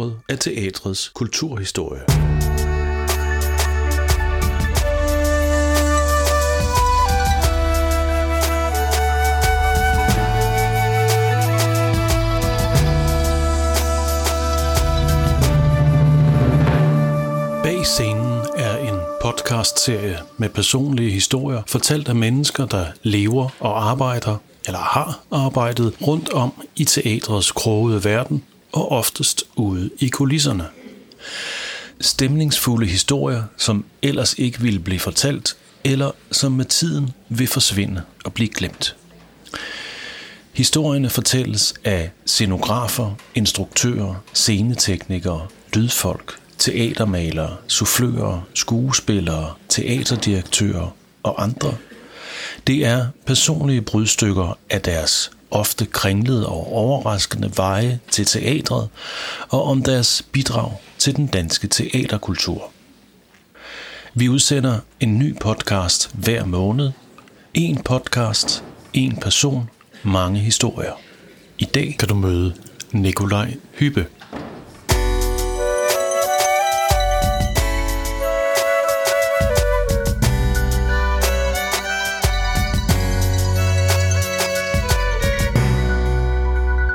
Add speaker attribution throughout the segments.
Speaker 1: sporet af teatrets kulturhistorie. Bag scenen er en podcastserie med personlige historier, fortalt af mennesker, der lever og arbejder, eller har arbejdet rundt om i teatrets krogede verden, og oftest ude i kulisserne. Stemningsfulde historier, som ellers ikke ville blive fortalt, eller som med tiden vil forsvinde og blive glemt. Historierne fortælles af scenografer, instruktører, sceneteknikere, lydfolk, teatermalere, soufflører, skuespillere, teaterdirektører og andre. Det er personlige brudstykker af deres ofte kringlede og overraskende veje til teatret og om deres bidrag til den danske teaterkultur. Vi udsender en ny podcast hver måned. En podcast, en person, mange historier. I dag kan du møde Nikolaj Hyppe.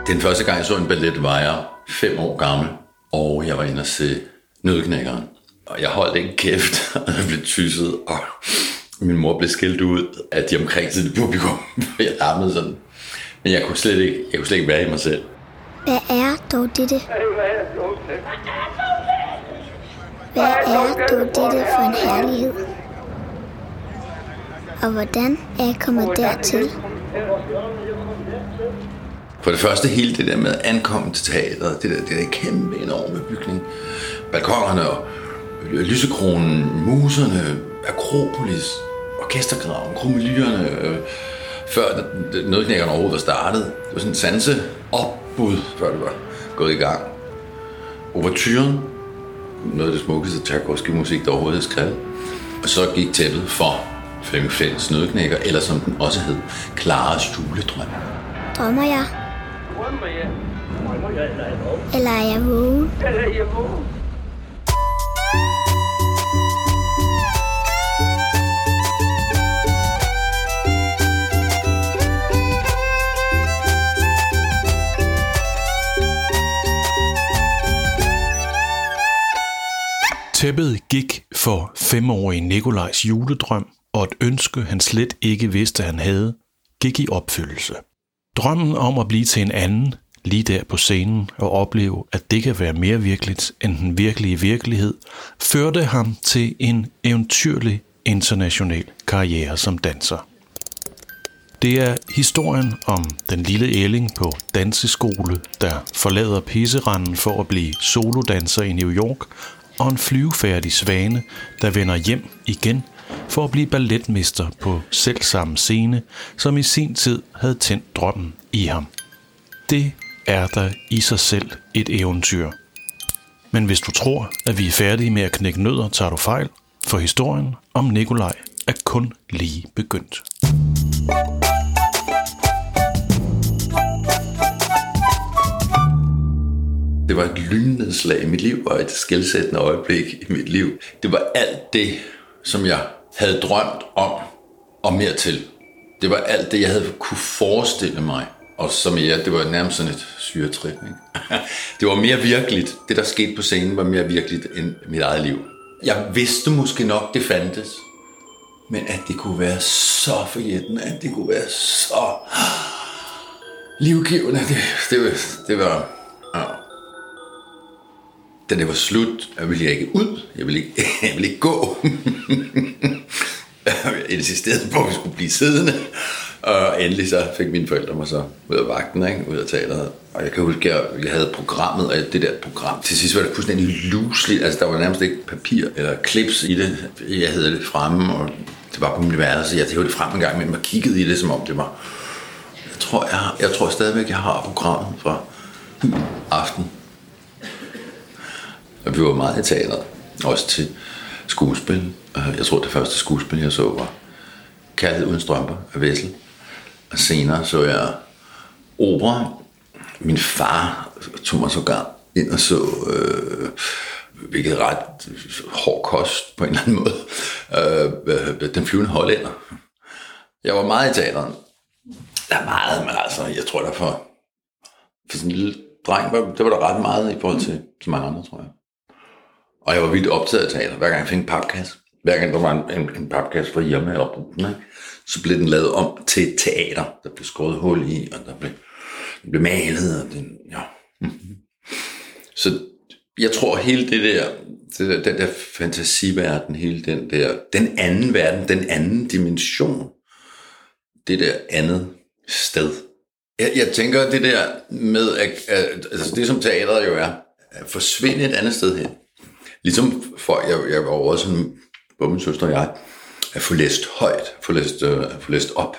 Speaker 2: Den første gang, jeg så en ballet, var jeg fem år gammel, og jeg var inde og se Nødknækkeren. Og jeg holdt ikke kæft, og jeg blev tysset, og min mor blev skilt ud af de omkring til publikum. Jeg larmede sådan. Men jeg kunne slet ikke, jeg kunne slet ikke være i mig selv.
Speaker 3: Hvad er dog dette? Hvad er dog dette for en herlighed? Og hvordan er jeg kommet dertil?
Speaker 2: For det første hele det der med at ankomme til teateret, det der, det der kæmpe enorme bygning, balkongerne og lysekronen, muserne, Akropolis, orkestergraven, krumelyerne, øh, før nødknækkerne overhovedet var startet. Det var sådan en sanse opbud, før det var gået i gang. Overturen, noget af det smukkeste Tchaikovsky musik, der overhovedet er skrevet. Og så gik tæppet for Flemming Fælles Nødknækker, eller som den også hed, Klares juledrøm.
Speaker 3: Drømmer jeg? Eller er jeg vågen?
Speaker 1: Tæppet gik for femårige Nikolajs juledrøm, og et ønske, han slet ikke vidste, han havde, gik i opfyldelse. Drømmen om at blive til en anden, lige der på scenen, og opleve, at det kan være mere virkeligt end den virkelige virkelighed, førte ham til en eventyrlig international karriere som danser. Det er historien om den lille ælling på danseskole, der forlader pisseranden for at blive solodanser i New York, og en flyvefærdig svane, der vender hjem igen for at blive balletmester på selv samme scene, som i sin tid havde tændt drømmen i ham. Det er der i sig selv et eventyr. Men hvis du tror, at vi er færdige med at knække nødder, tager du fejl, for historien om Nikolaj er kun lige begyndt.
Speaker 2: Det var et lynnedslag i mit liv, og et skældsættende øjeblik i mit liv. Det var alt det, som jeg havde drømt om, og mere til. Det var alt det, jeg havde kunne forestille mig. Og som jeg, det var nærmest sådan et syretrip. Ikke? det var mere virkeligt. Det, der skete på scenen, var mere virkeligt end mit eget liv. Jeg vidste måske nok, det fandtes. Men at det kunne være så forjættende, at det kunne være så livgivende, det, det, det var... Da det var slut, jeg ville jeg ikke ud. Jeg ville ikke, jeg ville ikke gå. jeg insisterede på, at vi skulle blive siddende. Og endelig så fik mine forældre mig så ud af vagten, ikke? ud af teateret. Og jeg kan huske, at jeg havde programmet, og det der program, til sidst var det fuldstændig lusligt. Altså, der var nærmest ikke papir eller klips i det. Jeg havde det fremme, og det var på mit værelse. Jeg hævde det frem en gang, men man kiggede i det, som om det var... Jeg tror, jeg, jeg tror stadigvæk, jeg har programmet fra aften. Og vi var meget i teateret, også til skuespil. Øh, jeg tror, det første skuespil, jeg så, var Kærlighed uden strømper af Vessel. Senere så jeg opera. Min far tog mig sågar ind og så, øh, hvilket er ret hård kost på en eller anden måde, øh, Den flyvende hollænder. Jeg var meget i teateren. Der er meget, men altså, jeg tror der for, for sådan en lille dreng, var, det var der ret meget i forhold til så mange andre, tror jeg. Og jeg var vildt optaget af teater, hver gang jeg fik en papkasse. Hver gang der var en, en, en papkasse fra hjemme, og brugte den, så blev den lavet om til teater. Der blev skåret hul i, og der blev, den blev malet. Og den, ja. Mm-hmm. Så jeg tror hele det der, det der, den der fantasiverden, hele den der, den anden verden, den anden dimension, det der andet sted. Jeg, jeg tænker det der med, at, at, altså det som teateret jo er, at forsvinde et andet sted hen. Ligesom for, jeg, jeg var også sådan, hvor min søster og jeg, at få læst højt, få læst, uh, få læst op.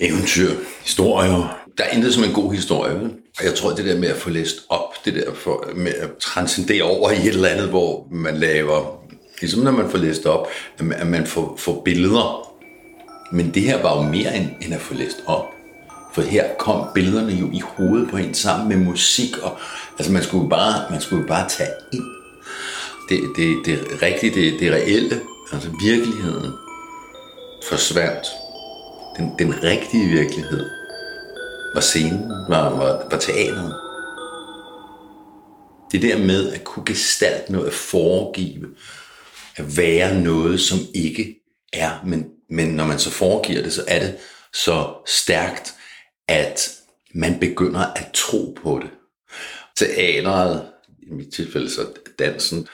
Speaker 2: Eventyr, historier. Der er intet som en god historie. Vel? Og jeg tror, det der med at få læst op, det der for, med at transcendere over i et eller andet, hvor man laver, ligesom når man får læst op, at man får, får billeder. Men det her var jo mere end, end at få læst op. For her kom billederne jo i hovedet på en sammen med musik, og altså man skulle bare, man skulle bare tage ind. Det, det, det rigtige, det, det reelle, altså virkeligheden, forsvandt. Den, den rigtige virkelighed var scenen, var, var, var teateret. Det der med at kunne gestalte noget, at foregive, at være noget, som ikke er, men, men når man så foregiver det, så er det så stærkt, at man begynder at tro på det. Teateret, i mit tilfælde så dansen,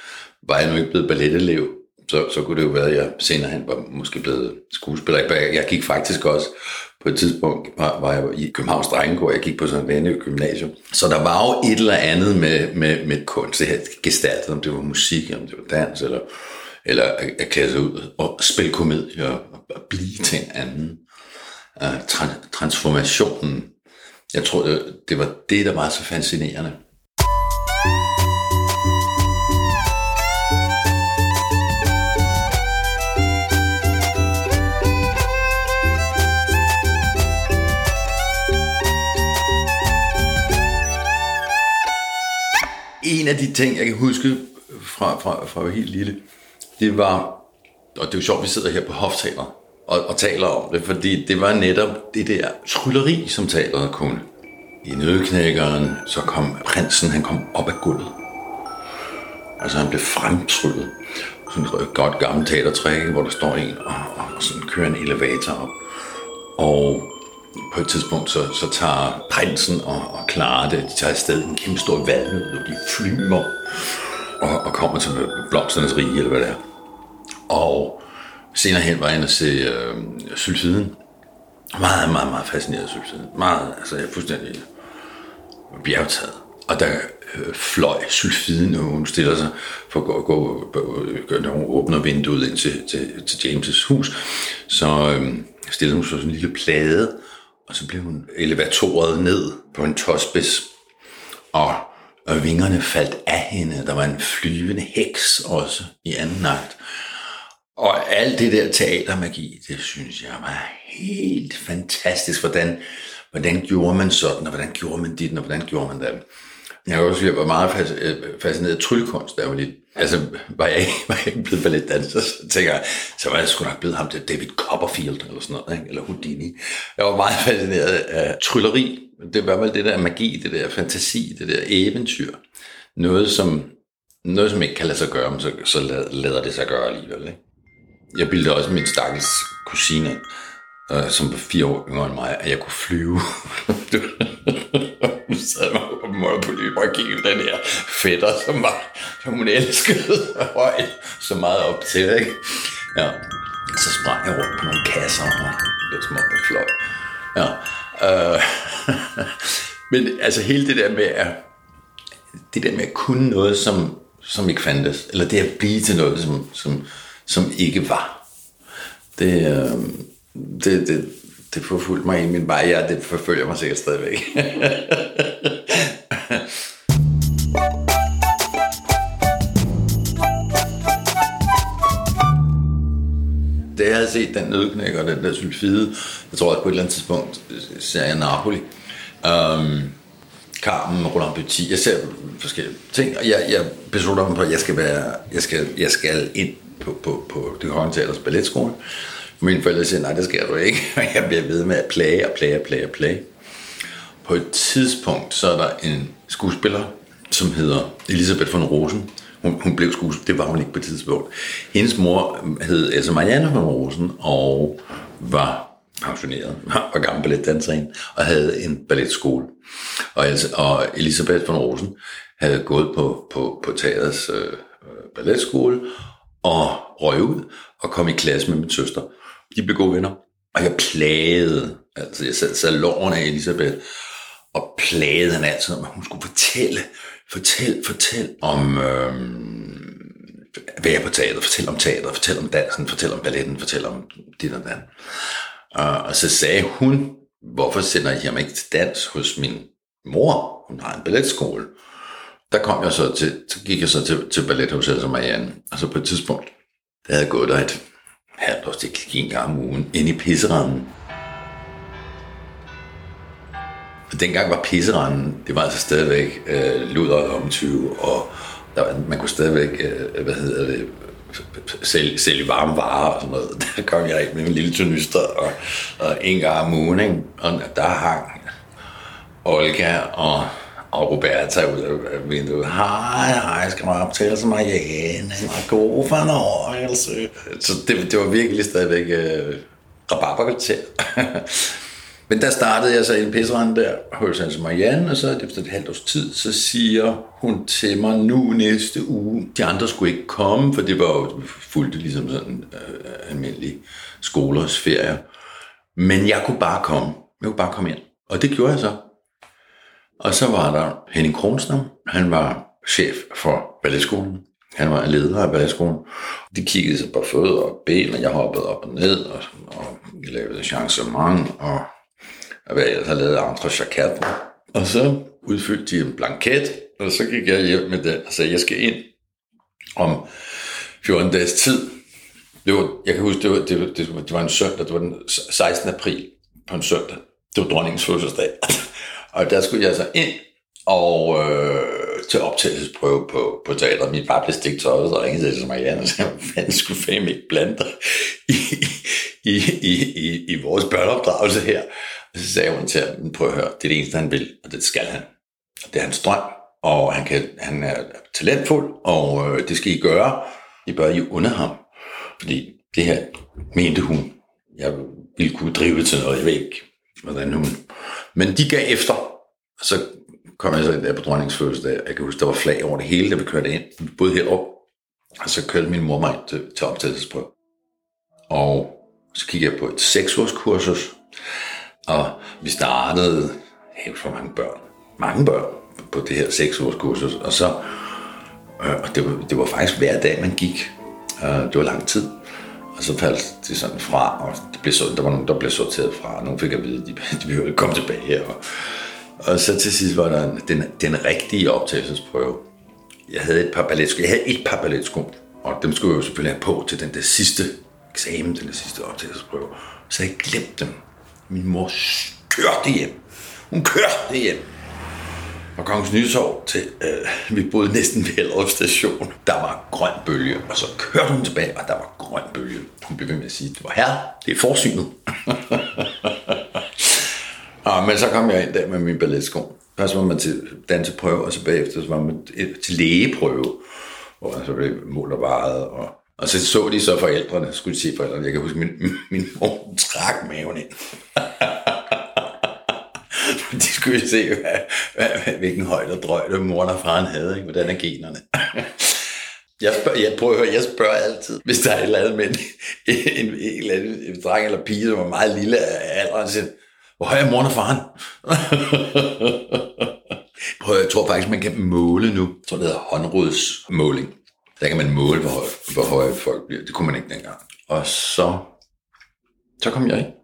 Speaker 2: var jeg nu ikke blevet balletelev, så, så kunne det jo være, at jeg senere hen var måske blevet skuespiller. Jeg gik faktisk også på et tidspunkt, var, var jeg i Københavns Drengekår, jeg gik på sådan en gymnasium. Så der var jo et eller andet med, med, med kunst, det her gestaltet, om det var musik, om det var dans, eller, eller at klæde sig ud og spille komedie og, og blive til en anden. Uh, tra- transformationen, jeg tror, det, det var det, der var så fascinerende. En af de ting, jeg kan huske fra, fra, fra helt lille, det var, og det er jo sjovt, vi sidder her på Hofteater og, og taler om det, fordi det var netop det der trylleri, som taler kunne. I nødknækkeren, så kom prinsen, han kom op af gulvet. Altså han blev fremtryllet. Sådan et godt gammelt teatertræk, hvor der står en og, og sådan kører en elevator op. Og på et tidspunkt, så, så tager prinsen og, og Clara det, de tager afsted en kæmpe stor valnød, og de flyver og, og kommer til blomsternes rige, eller hvad det er. Og senere hen var jeg inde og se øh, Sylfiden. Meget, meget, meget fascineret af Sylfiden. Meget, altså jeg er fuldstændig bjergtaget. Og der øh, fløj Sylfiden, og hun stiller sig for at gå, gå, gå når hun åbner vinduet ind til, til, til James' hus, så øh, stiller hun så sådan en lille plade, og så blev hun elevatoret ned på en tosbis, og, og vingerne faldt af hende. Der var en flyvende heks også i anden akt. Og alt det der teatermagi, det synes jeg var helt fantastisk. Hvordan, hvordan gjorde man sådan, og hvordan gjorde man dit, og hvordan gjorde man det? Jeg har også jeg var meget øh, fascineret af tryllekunst, der var lidt, altså var jeg, ikke, var jeg ikke blevet balletdanser, så tænker jeg, så var jeg sgu nok blevet ham til David Copperfield, eller sådan noget, ikke? eller Houdini. Jeg var meget fascineret af trylleri, det var vel det der magi, det der fantasi, det der eventyr. Noget, som, noget, som ikke kan lade sig gøre, men så, så lader det sig gøre alligevel. Ikke? Jeg bildte også min stakkels kusine, øh, som var fire år yngre end mig, at jeg kunne flyve. hun sad mig på måde på løb og kiggede den her fætter, som, var, som hun elskede højt så meget op til. Ikke? Ja. Så sprang jeg rundt på nogle kasser og det var som om jeg fløj. Ja. Øh. Men altså hele det der med at, det der med at kunne noget, som, som ikke fandtes, eller det at blive til noget, som, som, som ikke var, det, øh, det, det, det forfulgte mig i min vej. Ja, det forfølger mig sikkert stadigvæk. da jeg havde set den nødknæk og den der sulfide, jeg tror også på et eller andet tidspunkt, ser jeg Napoli, um, Carmen, Roland Petit. Jeg ser forskellige ting, og jeg, jeg beslutter mig på, at jeg skal, være, jeg skal, jeg skal ind på, på, på det Kongelige Teaters balletskole. Mine forældre siger, nej, det skal du ikke. Og jeg bliver ved med at plage og plage og plage og plage. På et tidspunkt, så er der en skuespiller, som hedder Elisabeth von Rosen. Hun, hun blev skuespiller, det var hun ikke på et tidspunkt. Hendes mor hed altså Marianne von Rosen, og var pensioneret, var gammel balletdanserinde, og havde en balletskole. Og, altså, og Elisabeth von Rosen havde gået på, på, på teaterets øh, øh, balletskole, og røg ud, og kom i klasse med min søster. De blev gode venner. Og jeg plagede, altså jeg sad salonen af Elisabeth, og plagede hende altid om, at hun skulle fortælle, fortælle, fortælle om øh, være på teater, fortælle om teater, fortæl om dansen, fortælle om balletten, fortælle om dit og dan. Uh, og så sagde hun, hvorfor sender jeg mig ikke til dans hos min mor? Hun har en balletskole. Der kom jeg så til, så gik jeg så til, til ballet hos Elsa Marianne, og så på et tidspunkt, der havde gået der et halvt års, til en gang om ugen, ind i pisseranden. Og dengang var pisseranden, det var altså stadigvæk øh, luder om 20, og der, man kunne stadigvæk, øh, hvad hedder det, sælge, sælge varme varer og sådan noget. Der kom jeg ind med en lille turnyster, og, og en gang om ugen, ikke? og der hang Olga og, og Roberta ud af vinduet. Hej, hej, skal du optale sig Marianne? En god fornøjelse. Så det, det var virkelig stadigvæk øh, rabarberkvarter. Men der startede jeg så i en pisserand der hos Hans Marianne, og så efter et halvt års tid, så siger hun til mig, nu næste uge, de andre skulle ikke komme, for det var jo fuldt ligesom sådan øh, almindelig skolers ferie. Men jeg kunne bare komme. Jeg kunne bare komme ind. Og det gjorde jeg så. Og så var der Henning Kronstam. Han var chef for balletskolen. Han var leder af balletskolen. De kiggede sig på fødder og ben, og jeg hoppede op og ned, og, og lavede chancement, og og hvad jeg havde lavet andre chakatter. Og så udfyldte de en blanket, og så gik jeg hjem med den og sagde, jeg skal ind om 14 dages tid. Det var, jeg kan huske, det var, det, var, det, var, det var en søndag, det var den 16. april på en søndag. Det var dronningens fødselsdag og der skulle jeg så ind og øh, til optagelsesprøve på, på teater. Min far blev stik tøjet, og ringede til Marianne og sagde, hvad skulle fem ikke blande dig i, i, i, i, i vores børneopdragelse her. Og så sagde hun til ham, prøv at høre, det er det eneste, han vil, og det skal han. Og det er hans drøm, og han, kan, han er talentfuld, og øh, det skal I gøre. I bør jo under ham. Fordi det her mente hun, jeg ville kunne drive til noget, jeg ved ikke, hvordan hun... Men de gav efter, og så kom jeg så ind der på dronningens fødselsdag. Jeg kan huske, der var flag over det hele, da vi kørte ind. Vi boede herop, og så kørte min mor mig til, til optagelsesprøve. Og så kiggede jeg på et seksårskursus, og vi startede helt for mange børn. Mange børn på det her seksårskursus. Og så, øh, og det, var, det var faktisk hver dag, man gik. Øh, det var lang tid. Og så faldt de sådan fra, og det blev så, der var nogen, der blev sorteret fra, og nogen fik at vide, at de, de ville komme tilbage her. Og, og så til sidst var der den, den rigtige optagelsesprøve. Jeg havde et par balletsko. Jeg havde et par balletsko, og dem skulle jeg jo selvfølgelig have på til den der sidste eksamen, den der sidste optagelsesprøve. Så jeg glemte dem. Min mor kørte hjem. Hun kørte hjem. Fra Kongens Nytorv til, øh, vi boede næsten ved Hellerup station. Der var grøn bølge, og så kørte hun tilbage, og der var grøn bølge. Hun blev ved med at sige, det var her, det er forsynet. og, men så kom jeg ind der med min balletsko. Først var man til danseprøve, og så bagefter så var man til lægeprøve, hvor man så blev målt og varet, og og så så de så forældrene, skulle de se forældrene. Jeg kan huske, min, min mor trak maven ind. de skulle se, hvad, hvad, hvilken højde og drøjde mor og faren havde. Ikke? Hvordan er generne? Jeg, spørger, jeg prøver at høre, jeg spørger altid, hvis der er et eller andet med en, en, en, eller anden en dreng eller pige, som er meget lille af alderen, siger, hvor høj er mor og faren? Prøv, jeg tror faktisk, man kan måle nu. Jeg tror, det hedder håndrodsmåling. Der kan man måle, hvor, høje, hvor høje folk bliver. Det kunne man ikke dengang. Og så, så kom jeg ind.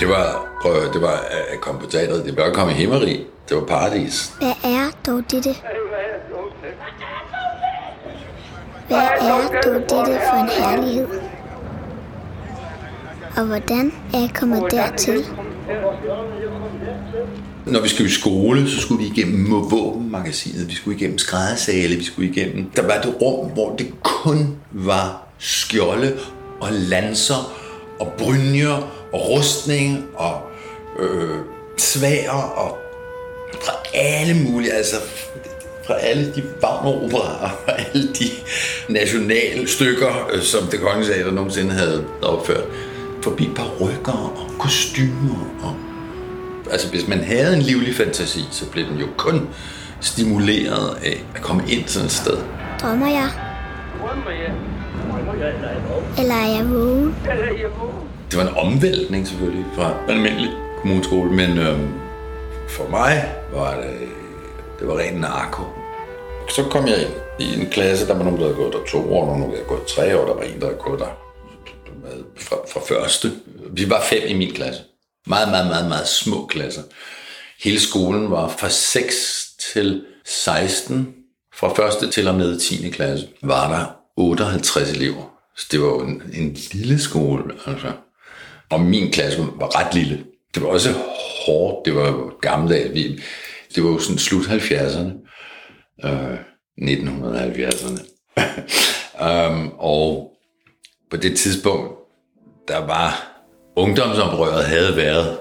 Speaker 2: Det var, prøv, det var at komme på teateret. Det var at komme i himmeri. Det var paradis.
Speaker 3: Hvad er dog dette? Hvad er dog dette for en herlighed? Og hvordan er jeg kommet dertil?
Speaker 2: Når vi skulle i skole, så skulle vi igennem våbenmagasinet, vi skulle igennem skræddersale, vi skulle igennem... Der var et rum, hvor det kun var skjolde og lanser og brynjer rustning og øh, svær og fra alle mulige, altså fra alle de Wagner-operaer og alle de nationale stykker, øh, som det kongelige teater nogensinde havde opført. Forbi par rykker og kostymer. Og... Altså, hvis man havde en livlig fantasi, så blev den jo kun stimuleret af at komme ind sådan et sted.
Speaker 3: Drømmer jeg? Eller er jeg vågen?
Speaker 2: Det var en omvæltning selvfølgelig fra en almindelig kommuneskole, men øhm, for mig var det, det var ren narko. Så kom jeg ind i en klasse, der var nogen, der havde gået der to år, nogen, der havde gået tre år, der var en, der havde gået der fra, fra første. Vi var fem i min klasse. Meget, meget, meget, meget små klasser. Hele skolen var fra 6 til 16. Fra første til og med 10. klasse var der 58 elever. Så det var jo en, en lille skole, altså. Og min klasse var ret lille. Det var også hårdt. Det var jo Vi, Det var jo sådan slut 70'erne. Øh, 1970'erne. um, øhm, og på det tidspunkt, der var ungdomsoprøret havde været,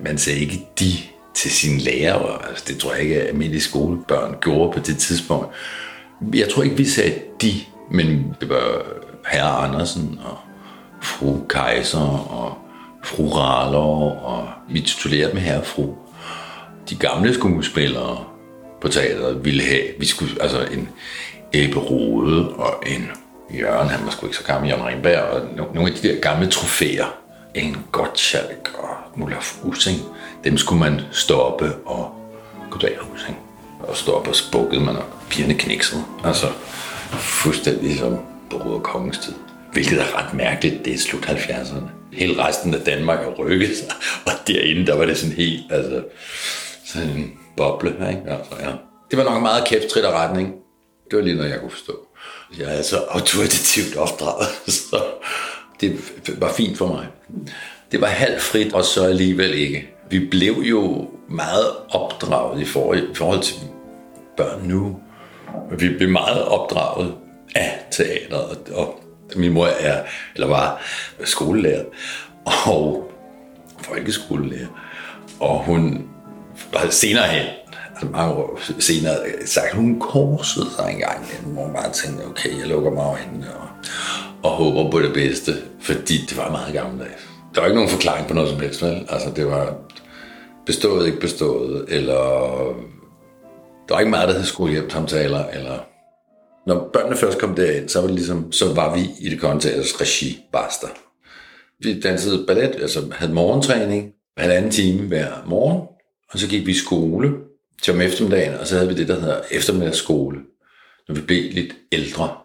Speaker 2: man sagde ikke de til sine lærere. Altså, det tror jeg ikke, at almindelige skolebørn gjorde på det tidspunkt. Jeg tror ikke, vi sagde de, men det var herre Andersen og fru Kaiser og fru Raller, og vi titulerede dem herre og fru. De gamle skuespillere på teateret ville have, vi skulle, altså en Ebbe Rode og en Jørgen, han var sgu ikke så gammel, Jørgen Ringberg, og nogle af de der gamle trofæer, en Gottschalk og Olaf Ussing, dem skulle man stoppe og goddag Ussing. Og stoppe og spukkede man, og pigerne kniksede. Altså, fuldstændig som på Røde Kongens tid. Hvilket er ret mærkeligt, det er slut 70'erne. Hele resten af Danmark har rykket sig, og derinde, der var det sådan helt, altså, sådan en boble, ikke? Altså, ja. Det var nok meget kæft og retning. Det var lige noget, jeg kunne forstå. Jeg er altså autoritativt opdraget, så det var fint for mig. Det var halvt frit, og så alligevel ikke. Vi blev jo meget opdraget i forhold, i forhold til børn nu. Vi blev meget opdraget af teateret, og min mor er, eller var skolelærer og folkeskolelærer. Og hun var senere hen, altså mange år senere, sagt, hun korsede sig engang, hvor hun bare tænkte, okay, jeg lukker mig øjnene og, og håber på det bedste, fordi det var meget gammeldags. Der var ikke nogen forklaring på noget som helst, vel? Altså, det var bestået, ikke bestået, eller der var ikke meget, der hed skolehjemsamtaler, eller når børnene først kom derind, så var, det ligesom, så var vi i det kongeteaters regi, barster. Vi dansede ballet, altså havde morgentræning, halvanden time hver morgen, og så gik vi i skole til om eftermiddagen, og så havde vi det, der hedder eftermiddagsskole, når vi blev lidt ældre.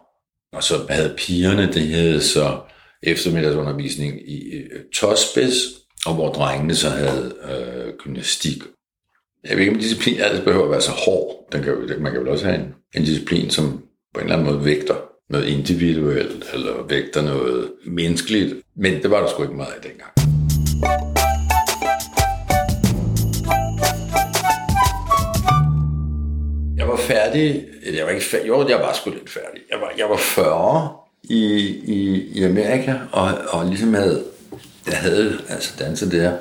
Speaker 2: Og så havde pigerne, det hed så eftermiddagsundervisning i øh, tosbis, og hvor drengene så havde øh, gymnastik. Jeg ved ikke, om disciplin altid behøver at være så hård. Den kan, man kan vel også have en, en disciplin, som på en eller anden måde vægter noget individuelt, eller vægter noget menneskeligt. Men det var der sgu ikke meget af dengang. Jeg var færdig, jeg var ikke færdig, jo, jeg var sgu lidt færdig. Jeg var, jeg var 40 i, i, i Amerika, og, og ligesom havde, jeg havde altså danset der,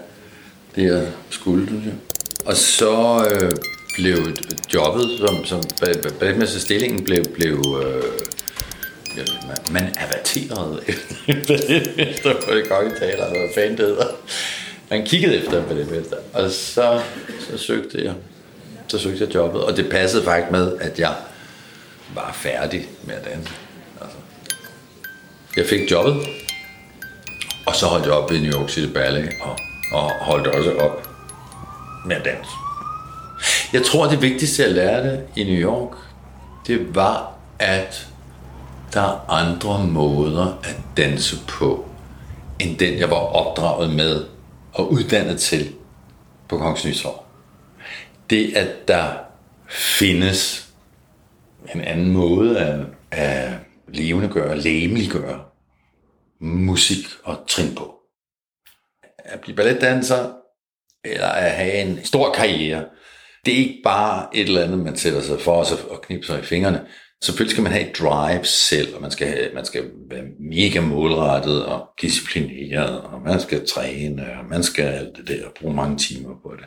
Speaker 2: det jeg skulle, synes jeg. Og så øh, blev jobbet som, som stillingen blev, blev øh, man, man averterede efter på det kongelige taler, eller hvad fanden det hedder. Man kiggede efter på det efter, og så, så søgte jeg så søgte jeg jobbet, og det passede faktisk med, at jeg var færdig med at danse. Altså, jeg fik jobbet, og så holdt jeg op i New York City Ballet, og, og holdt også op med at danse. Jeg tror, det vigtigste, jeg lærte i New York, det var, at der er andre måder at danse på, end den, jeg var opdraget med og uddannet til på Kongens Nytorv. Det, at der findes en anden måde at, at levende gøre, læmeliggøre musik og trin på. At blive balletdanser, eller at have en stor karriere, det er ikke bare et eller andet, man sætter sig for sig og knipser i fingrene. Selvfølgelig skal man have et drive selv, og man skal, have, man skal være mega målrettet og disciplineret, og man skal træne, og man skal alt det der, og bruge mange timer på det.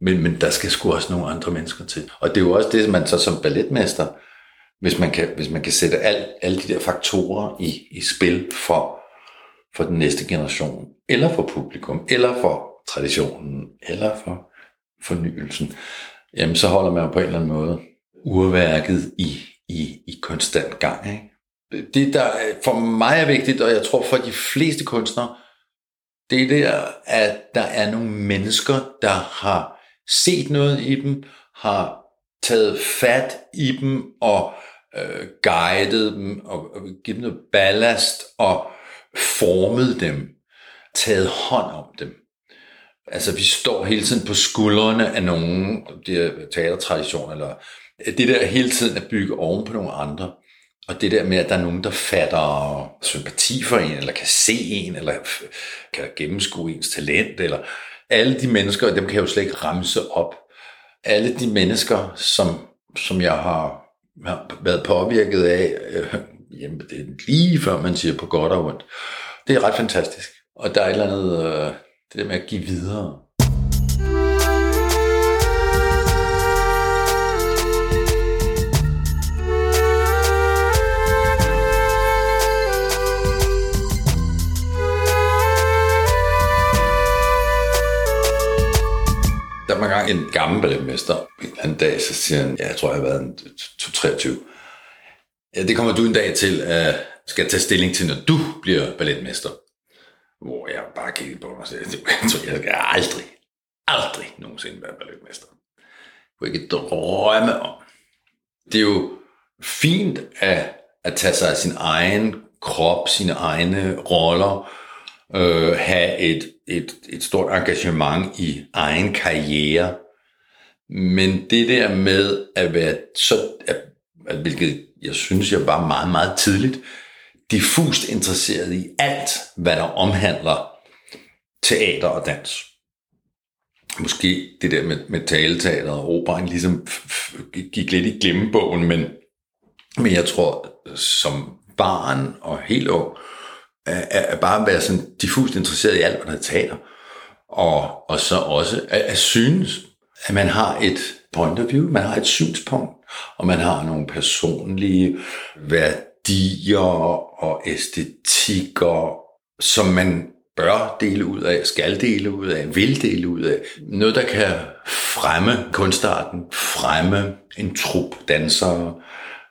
Speaker 2: Men, men der skal sgu også nogle andre mennesker til. Og det er jo også det, man så som balletmester, hvis man kan, hvis man kan sætte al, alle de der faktorer i, i spil for, for den næste generation, eller for publikum, eller for traditionen, eller for fornyelsen, jamen så holder man jo på en eller anden måde urværket i, i, i konstant gang. Ikke? Det, der for mig er vigtigt, og jeg tror for de fleste kunstnere, det er der, at der er nogle mennesker, der har set noget i dem, har taget fat i dem og øh, guidet dem og, og givet dem noget ballast og formet dem, taget hånd om dem. Altså, vi står hele tiden på skuldrene af nogen, det er teatertradition, eller det der hele tiden at bygge oven på nogle andre. Og det der med, at der er nogen, der fatter sympati for en, eller kan se en, eller kan gennemskue ens talent, eller alle de mennesker, dem kan jeg jo slet ikke ramse op. Alle de mennesker, som, som jeg har, har været påvirket af, øh, jamen, det er lige før man siger på godt og ondt. Det er ret fantastisk. Og der er et eller andet, øh, det der med at give videre. Der var engang en gammel balletmester. En eller anden dag, så siger han, ja, jeg tror, jeg har været en 23. Ja, det kommer du en dag til at skal tage stilling til, når du bliver balletmester. Hvor jeg bare kiggede på mig selv. jeg tror, jeg skal aldrig, aldrig nogensinde være balletmester. Jeg kunne ikke drømme om. Det er jo fint at, at tage sig af sin egen krop, sine egne roller, øh, have et, et, et stort engagement i egen karriere. Men det der med at være så, at, at, hvilket jeg synes, jeg var meget, meget tidligt, diffust interesseret i alt, hvad der omhandler teater og dans. Måske det der med, med taleteater og operaen ligesom gik lidt i glemmebogen, men, men jeg tror, som barn og helt ung, at, at bare være sådan diffust interesseret i alt, hvad der er teater. Og, og så også at, at synes, at man har et point of view, man har et synspunkt, og man har nogle personlige værdier og æstetikker, som man bør dele ud af, skal dele ud af, vil dele ud af. Noget, der kan fremme kunstarten, fremme en trup dansere.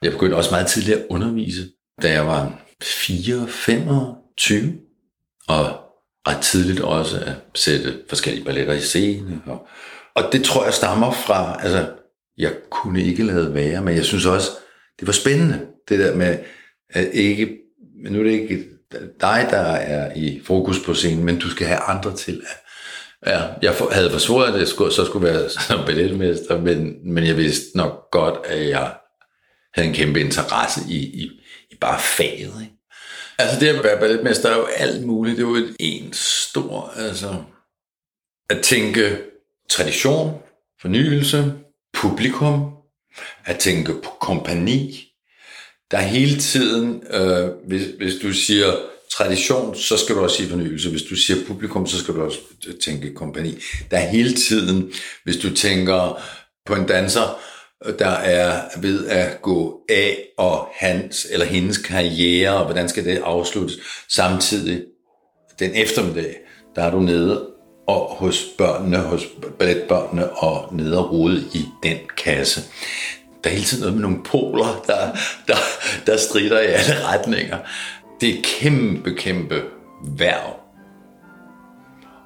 Speaker 2: Jeg begyndte også meget tidligt at undervise, da jeg var 4-25, og ret tidligt også at sætte forskellige balletter i scene. Og, og det tror jeg stammer fra, altså, jeg kunne ikke lade være, men jeg synes også, det var spændende, det der med, at ikke, nu er det ikke dig, der er i fokus på scenen, men du skal have andre til at Ja, jeg havde forsvoret, at jeg skulle, så skulle være som balletmester, men, men jeg vidste nok godt, at jeg havde en kæmpe interesse i, i, i bare faget. Ikke? Altså det at være balletmester er jo alt muligt. Det er jo et en stor, altså at tænke tradition, fornyelse, publikum, at tænke på kompani. Der er hele tiden, øh, hvis, hvis du siger tradition, så skal du også sige fornyelse. Hvis du siger publikum, så skal du også tænke kompani. Der er hele tiden, hvis du tænker på en danser, øh, der er ved at gå af og hans eller hendes karriere, og hvordan skal det afsluttes, samtidig den eftermiddag, der er du nede og hos børnene, hos balletbørnene, og nede og rode i den kasse. Der er hele tiden noget med nogle poler, der, der, der strider i alle retninger. Det er et kæmpe, kæmpe værv.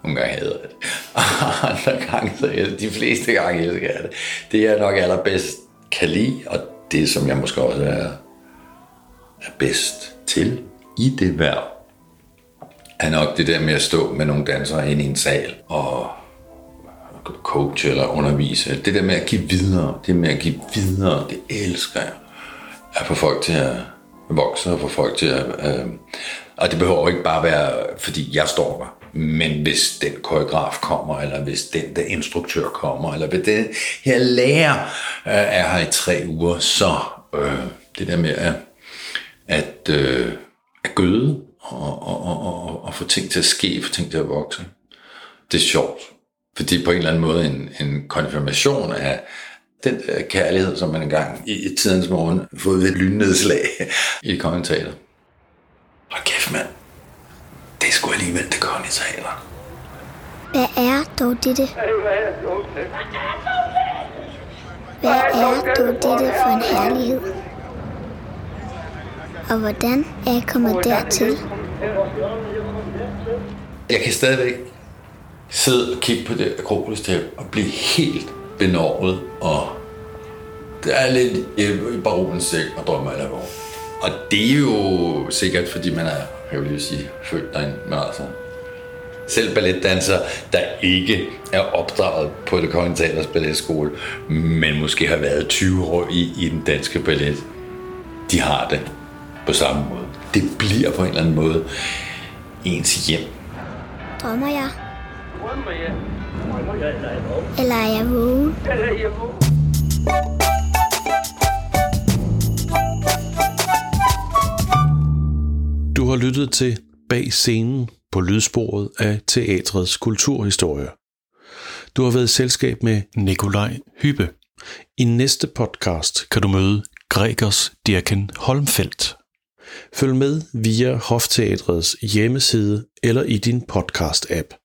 Speaker 2: Nogle gange hader jeg det. Og andre gange, så jeg, de fleste gange elsker jeg det. Det jeg nok allerbedst kan lide, og det som jeg måske også er, er bedst til i det værv, er nok det der med at stå med nogle dansere ind i en sal og coach eller undervise. Det der med at give videre, det med at give videre, det elsker jeg. At få folk til at vokse og få folk til at... Øh, og det behøver ikke bare være, fordi jeg står der, men hvis den koreograf kommer, eller hvis den der instruktør kommer, eller hvis den her lærer øh, er her i tre uger, så øh, det der med at, at, øh, at gøde og, og, og, og, og få ting til at ske, få ting til at vokse, det er sjovt. Fordi på en eller anden måde en, en konfirmation af den der kærlighed, som man engang i, i tidens morgen fået ved et lynnedslag i kongeteater. Hold kæft, mand. Det er sgu alligevel det kongelige teater.
Speaker 3: Hvad er dog dette? Hvad er dog dette for en herlighed? Og hvordan er jeg kommet dertil?
Speaker 2: Jeg kan stadigvæk sidde og kigge på det akropolis og blive helt benovet, og det er lidt i, baronens sæk og drømmer eller hvor. Og det er jo sikkert, fordi man er, jeg vil lige sige, født derinde, men altså, selv balletdansere, der ikke er opdraget på det kongelige teaters balletskole, men måske har været 20 år i, i den danske ballet, de har det på samme måde. Det bliver på en eller anden måde ens hjem.
Speaker 3: Drømmer jeg? Eller er jeg vågen?
Speaker 1: Du har lyttet til Bag scenen på lydsporet af teatrets kulturhistorie. Du har været i selskab med Nikolaj Hyppe. I næste podcast kan du møde Gregers Dirken Holmfeldt. Følg med via Hofteatrets hjemmeside eller i din podcast-app.